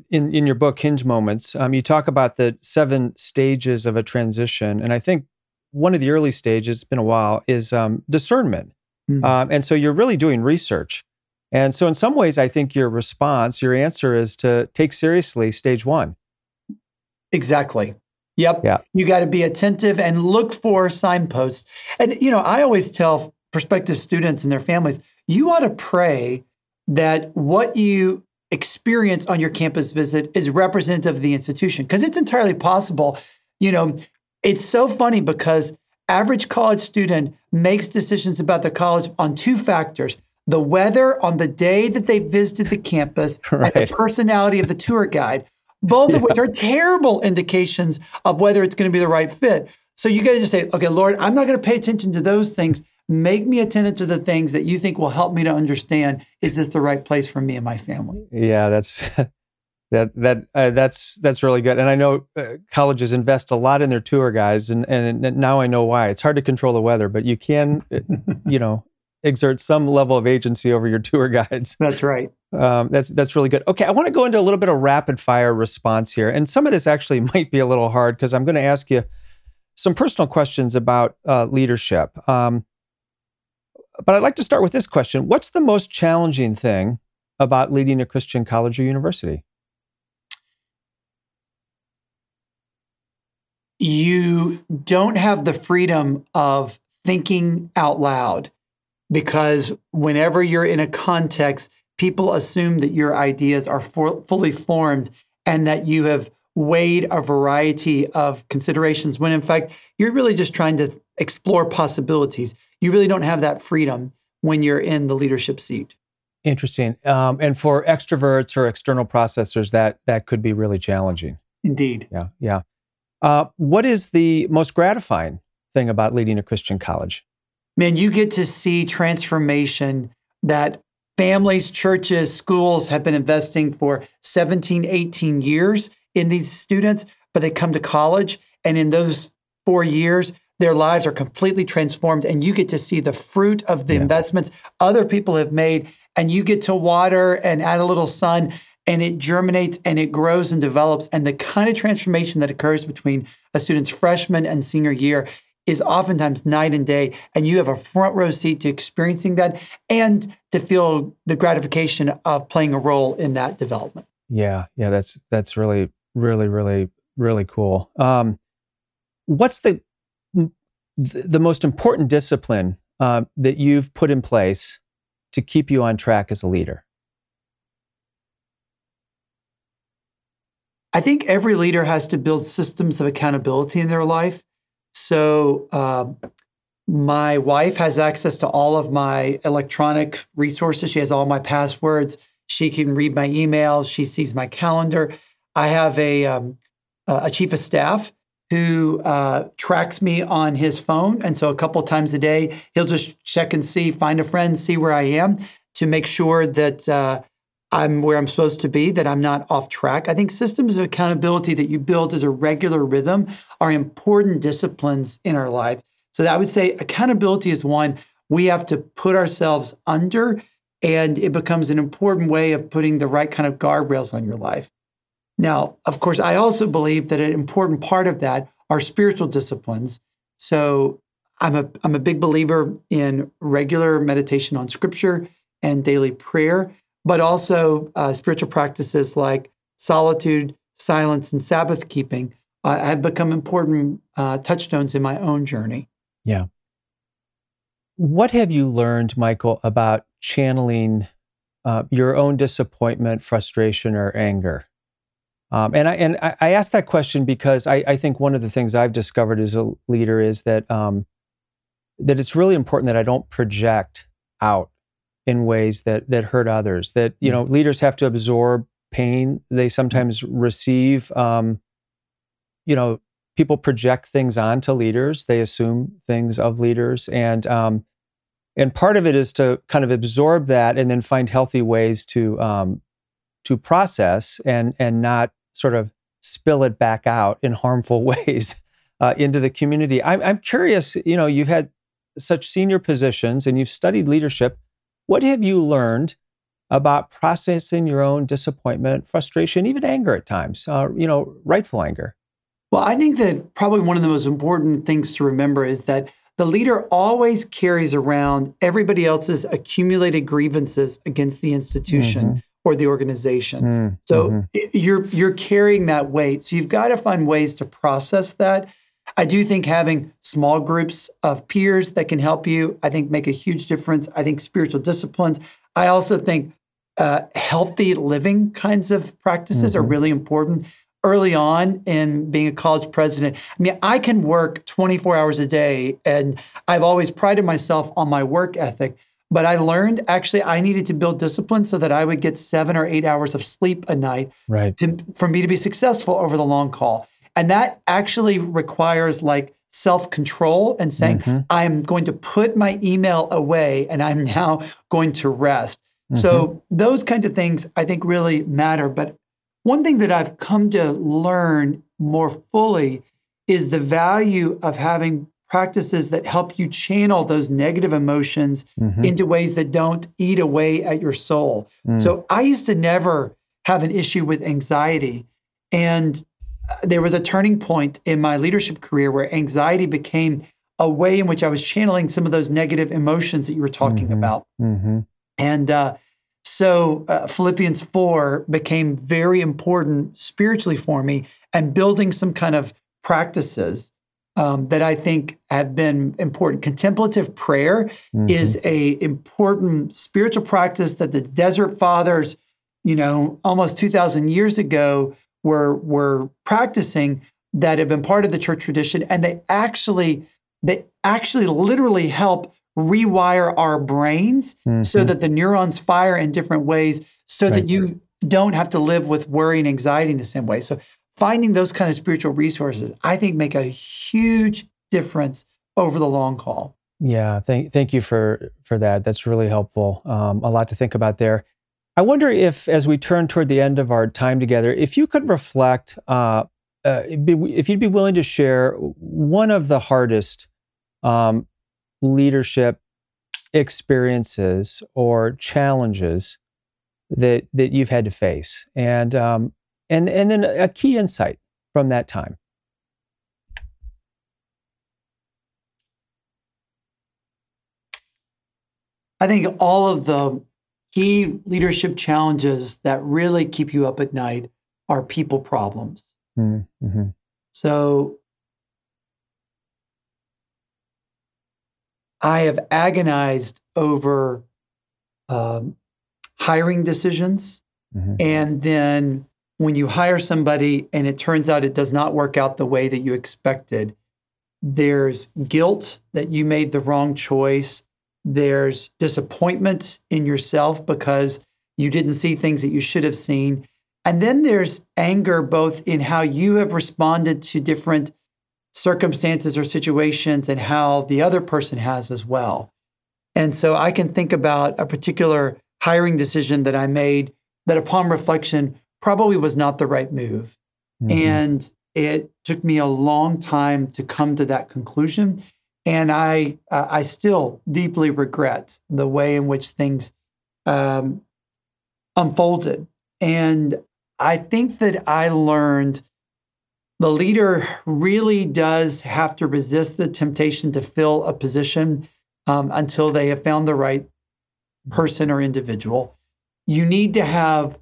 in in your book Hinge Moments. Um, you talk about the seven stages of a transition, and I think one of the early stages, it's been a while, is um, discernment. Mm-hmm. Um, and so you're really doing research. And so, in some ways, I think your response, your answer is to take seriously stage one. Exactly. Yep. Yeah. You got to be attentive and look for signposts. And, you know, I always tell prospective students and their families, you ought to pray that what you experience on your campus visit is representative of the institution because it's entirely possible. You know, it's so funny because average college student makes decisions about the college on two factors the weather on the day that they visited the campus right. and the personality of the tour guide, both yeah. of which are terrible indications of whether it's going to be the right fit. So you got to just say, okay, Lord, I'm not going to pay attention to those things. Make me attentive to the things that you think will help me to understand is this the right place for me and my family? Yeah, that's that that uh, that's that's really good. And I know uh, colleges invest a lot in their tour guides, and and now I know why. It's hard to control the weather, but you can, uh, you know, exert some level of agency over your tour guides. That's right. Um, that's that's really good. Okay, I want to go into a little bit of rapid fire response here, and some of this actually might be a little hard because I'm going to ask you some personal questions about uh, leadership. Um, but I'd like to start with this question: What's the most challenging thing about leading a Christian college or university? You don't have the freedom of thinking out loud because whenever you're in a context, people assume that your ideas are for, fully formed and that you have weighed a variety of considerations when in fact you're really just trying to explore possibilities. You really don't have that freedom when you're in the leadership seat. Interesting. Um, and for extroverts or external processors, that that could be really challenging. Indeed. Yeah. Yeah. Uh, what is the most gratifying thing about leading a Christian college? Man, you get to see transformation that families, churches, schools have been investing for 17, 18 years in these students, but they come to college and in those four years, their lives are completely transformed and you get to see the fruit of the yeah. investments other people have made and you get to water and add a little sun and it germinates and it grows and develops and the kind of transformation that occurs between a student's freshman and senior year is oftentimes night and day, and you have a front row seat to experiencing that and to feel the gratification of playing a role in that development. Yeah, yeah, that's that's really, really, really, really cool. Um, what's the the most important discipline uh, that you've put in place to keep you on track as a leader? I think every leader has to build systems of accountability in their life. So uh, my wife has access to all of my electronic resources. She has all my passwords. She can read my emails. She sees my calendar. I have a um, a chief of staff who uh, tracks me on his phone, and so a couple times a day he'll just check and see, find a friend, see where I am, to make sure that uh, I'm where I'm supposed to be, that I'm not off track. I think systems of accountability that you build as a regular rhythm are important disciplines in our life. So I would say accountability is one we have to put ourselves under, and it becomes an important way of putting the right kind of guardrails on your life. Now, of course, I also believe that an important part of that are spiritual disciplines. So I'm a I'm a big believer in regular meditation on scripture and daily prayer, but also uh, spiritual practices like solitude, silence, and Sabbath keeping uh, have become important uh, touchstones in my own journey. Yeah. What have you learned, Michael, about channeling uh, your own disappointment, frustration, or anger? Um, and I and I asked that question because I, I, think one of the things I've discovered as a leader is that um, that it's really important that I don't project out in ways that that hurt others. That you know, leaders have to absorb pain. They sometimes receive. Um, you know, people project things onto leaders. They assume things of leaders, and um, and part of it is to kind of absorb that and then find healthy ways to um, to process and and not sort of spill it back out in harmful ways uh, into the community. I'm, I'm curious, you know, you've had such senior positions and you've studied leadership. What have you learned about processing your own disappointment, frustration, even anger at times, uh, you know, rightful anger? Well, I think that probably one of the most important things to remember is that the leader always carries around everybody else's accumulated grievances against the institution. Mm-hmm or the organization. Mm, so mm-hmm. you're you're carrying that weight. So you've got to find ways to process that. I do think having small groups of peers that can help you, I think, make a huge difference. I think spiritual disciplines. I also think uh, healthy living kinds of practices mm-hmm. are really important. Early on in being a college president, I mean, I can work 24 hours a day, and I've always prided myself on my work ethic. But I learned actually I needed to build discipline so that I would get seven or eight hours of sleep a night right. to, for me to be successful over the long call. And that actually requires like self control and saying, mm-hmm. I'm going to put my email away and I'm now going to rest. Mm-hmm. So those kinds of things I think really matter. But one thing that I've come to learn more fully is the value of having practices that help you channel those negative emotions mm-hmm. into ways that don't eat away at your soul. Mm. So I used to never have an issue with anxiety. And there was a turning point in my leadership career where anxiety became a way in which I was channeling some of those negative emotions that you were talking mm-hmm. about. Mm-hmm. And uh, so uh, Philippians 4 became very important spiritually for me and building some kind of practices um, that I think have been important. Contemplative prayer mm-hmm. is a important spiritual practice that the Desert Fathers, you know, almost two thousand years ago, were were practicing that have been part of the church tradition, and they actually they actually literally help rewire our brains mm-hmm. so that the neurons fire in different ways, so right. that you don't have to live with worry and anxiety in the same way. So finding those kind of spiritual resources, I think, make a huge difference over the long haul. Yeah, thank thank you for for that. That's really helpful. Um, a lot to think about there. I wonder if, as we turn toward the end of our time together, if you could reflect, uh, uh, if you'd be willing to share one of the hardest um, leadership experiences or challenges that that you've had to face, and um, and, and then a key insight from that time. I think all of the key leadership challenges that really keep you up at night are people problems. Mm-hmm. So I have agonized over um, hiring decisions mm-hmm. and then when you hire somebody and it turns out it does not work out the way that you expected, there's guilt that you made the wrong choice. There's disappointment in yourself because you didn't see things that you should have seen. And then there's anger both in how you have responded to different circumstances or situations and how the other person has as well. And so I can think about a particular hiring decision that I made that upon reflection probably was not the right move. Mm-hmm. And it took me a long time to come to that conclusion. And I, uh, I still deeply regret the way in which things um, unfolded. And I think that I learned the leader really does have to resist the temptation to fill a position um, until they have found the right person or individual. You need to have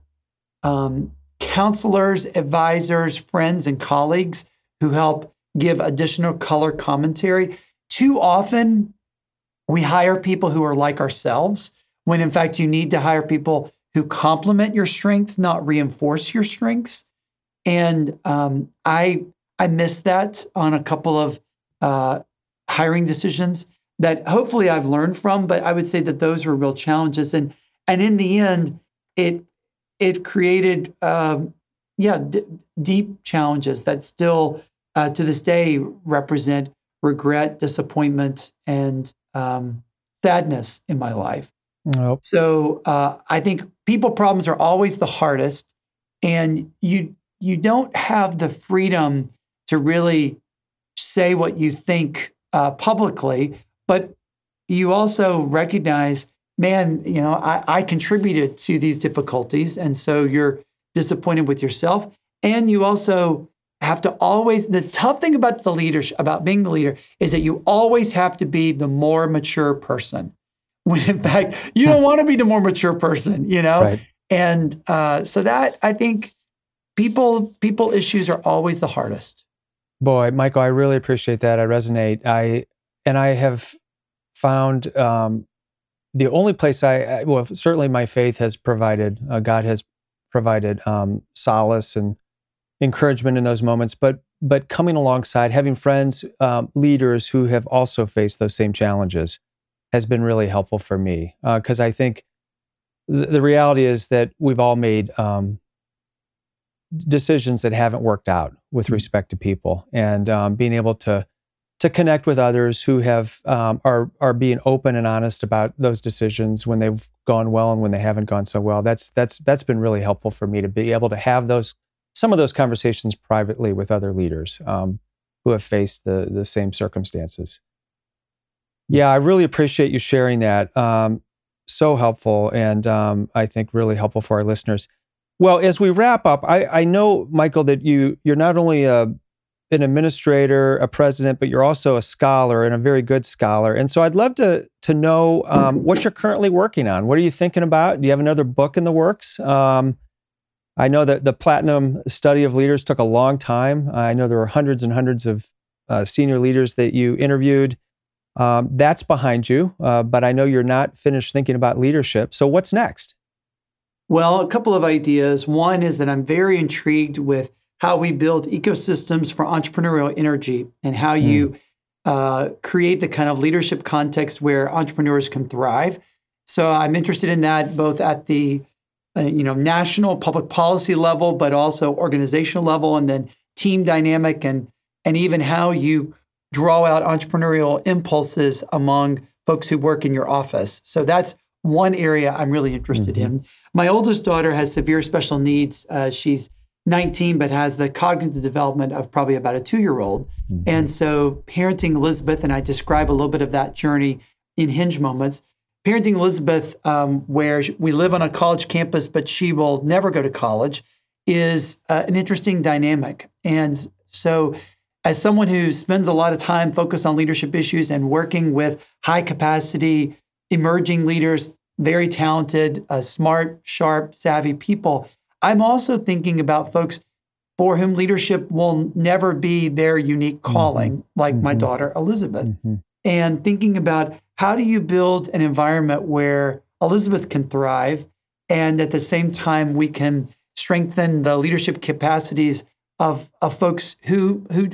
um, counselors, advisors, friends, and colleagues who help give additional color commentary. Too often, we hire people who are like ourselves, when in fact, you need to hire people who complement your strengths, not reinforce your strengths. And um, I I missed that on a couple of uh, hiring decisions that hopefully I've learned from. But I would say that those were real challenges, and and in the end, it it created um, yeah d- deep challenges that still uh, to this day represent regret, disappointment, and um, sadness in my life. Nope. So uh, I think people problems are always the hardest, and you you don't have the freedom to really say what you think uh, publicly, but you also recognize, man, you know, I, I contributed to these difficulties, and so you're disappointed with yourself, and you also have to always the tough thing about the leadership about being the leader is that you always have to be the more mature person when in fact you don't want to be the more mature person you know right. and uh, so that i think people people issues are always the hardest. Boy, Michael, I really appreciate that. I resonate. I and I have found um, the only place I well certainly my faith has provided uh, God has provided um, solace and encouragement in those moments, but but coming alongside, having friends, um, leaders who have also faced those same challenges has been really helpful for me because uh, I think th- the reality is that we've all made um, decisions that haven't worked out with mm-hmm. respect to people and um, being able to to connect with others who have um, are are being open and honest about those decisions when they've gone well and when they haven't gone so well that's that's that's been really helpful for me to be able to have those some of those conversations privately with other leaders um, who have faced the the same circumstances yeah i really appreciate you sharing that um, so helpful and um, i think really helpful for our listeners well, as we wrap up, I, I know, Michael, that you you're not only a an administrator, a president, but you're also a scholar and a very good scholar. And so I'd love to to know um, what you're currently working on. What are you thinking about? Do you have another book in the works? Um, I know that the Platinum Study of Leaders took a long time. I know there were hundreds and hundreds of uh, senior leaders that you interviewed. Um, that's behind you, uh, but I know you're not finished thinking about leadership. So what's next? Well, a couple of ideas. One is that I'm very intrigued with how we build ecosystems for entrepreneurial energy and how mm. you uh, create the kind of leadership context where entrepreneurs can thrive. So I'm interested in that both at the you know national public policy level, but also organizational level, and then team dynamic and and even how you draw out entrepreneurial impulses among folks who work in your office. So that's one area I'm really interested mm-hmm. in. My oldest daughter has severe special needs. Uh, she's 19, but has the cognitive development of probably about a two year old. Mm-hmm. And so, parenting Elizabeth, and I describe a little bit of that journey in Hinge Moments. Parenting Elizabeth, um, where we live on a college campus, but she will never go to college, is uh, an interesting dynamic. And so, as someone who spends a lot of time focused on leadership issues and working with high capacity emerging leaders, very talented, uh, smart, sharp, savvy people. I'm also thinking about folks for whom leadership will never be their unique mm-hmm. calling, mm-hmm. like mm-hmm. my daughter Elizabeth, mm-hmm. and thinking about how do you build an environment where Elizabeth can thrive, and at the same time we can strengthen the leadership capacities of, of folks who who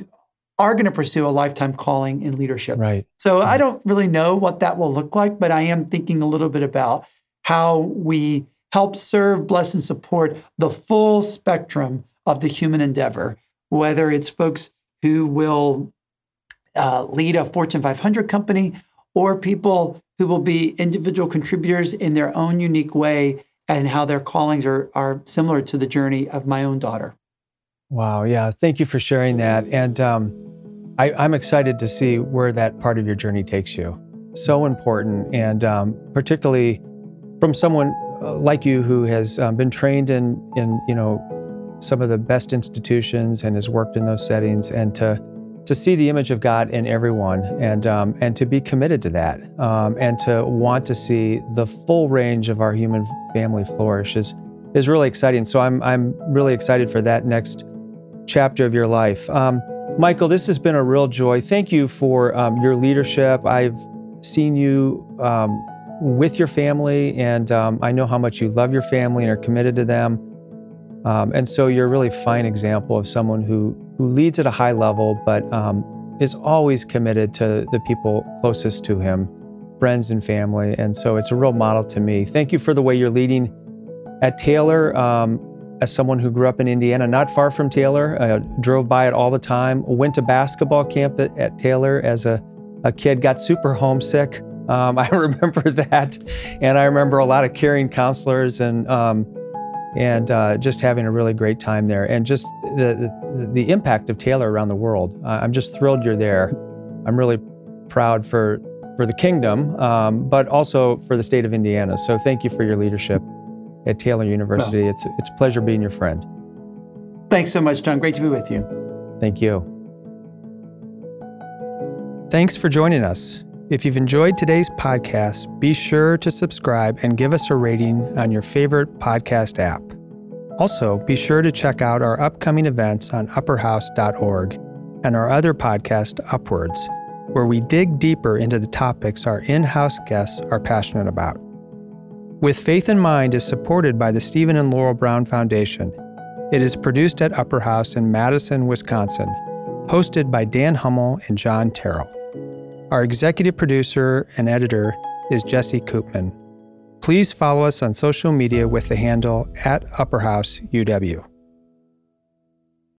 are going to pursue a lifetime calling in leadership. Right. So I don't really know what that will look like, but I am thinking a little bit about how we help serve, bless, and support the full spectrum of the human endeavor, whether it's folks who will uh, lead a Fortune 500 company or people who will be individual contributors in their own unique way and how their callings are, are similar to the journey of my own daughter. Wow. Yeah. Thank you for sharing that. And um, I, am excited to see where that part of your journey takes you. So important. And um, particularly from someone uh, like you who has um, been trained in, in, you know, some of the best institutions and has worked in those settings and to to see the image of God in everyone and um, and to be committed to that um, and to want to see the full range of our human family flourish is is really exciting. So I'm I'm really excited for that next chapter of your life. Um, Michael, this has been a real joy. Thank you for um, your leadership. I've seen you um, with your family, and um, I know how much you love your family and are committed to them. and so you're a really fine example of someone who who leads at a high level, but um, is always committed to the people closest to him, friends and family. And so it's a real model to me. Thank you for the way you're leading at Taylor. Um, as someone who grew up in Indiana, not far from Taylor, uh, drove by it all the time, went to basketball camp at, at Taylor as a, a kid, got super homesick. Um, I remember that. And I remember a lot of caring counselors and um, and uh, just having a really great time there. And just the, the, the impact of Taylor around the world. Uh, I'm just thrilled you're there. I'm really proud for, for the kingdom, um, but also for the state of Indiana. So thank you for your leadership at Taylor University. Well, it's, it's a pleasure being your friend. Thanks so much, John. Great to be with you. Thank you. Thanks for joining us. If you've enjoyed today's podcast, be sure to subscribe and give us a rating on your favorite podcast app. Also, be sure to check out our upcoming events on upperhouse.org and our other podcast, Upwards, where we dig deeper into the topics our in house guests are passionate about. With Faith in Mind is supported by the Stephen and Laurel Brown Foundation. It is produced at Upper House in Madison, Wisconsin, hosted by Dan Hummel and John Terrill. Our executive producer and editor is Jesse Koopman. Please follow us on social media with the handle at UpperHouseUW.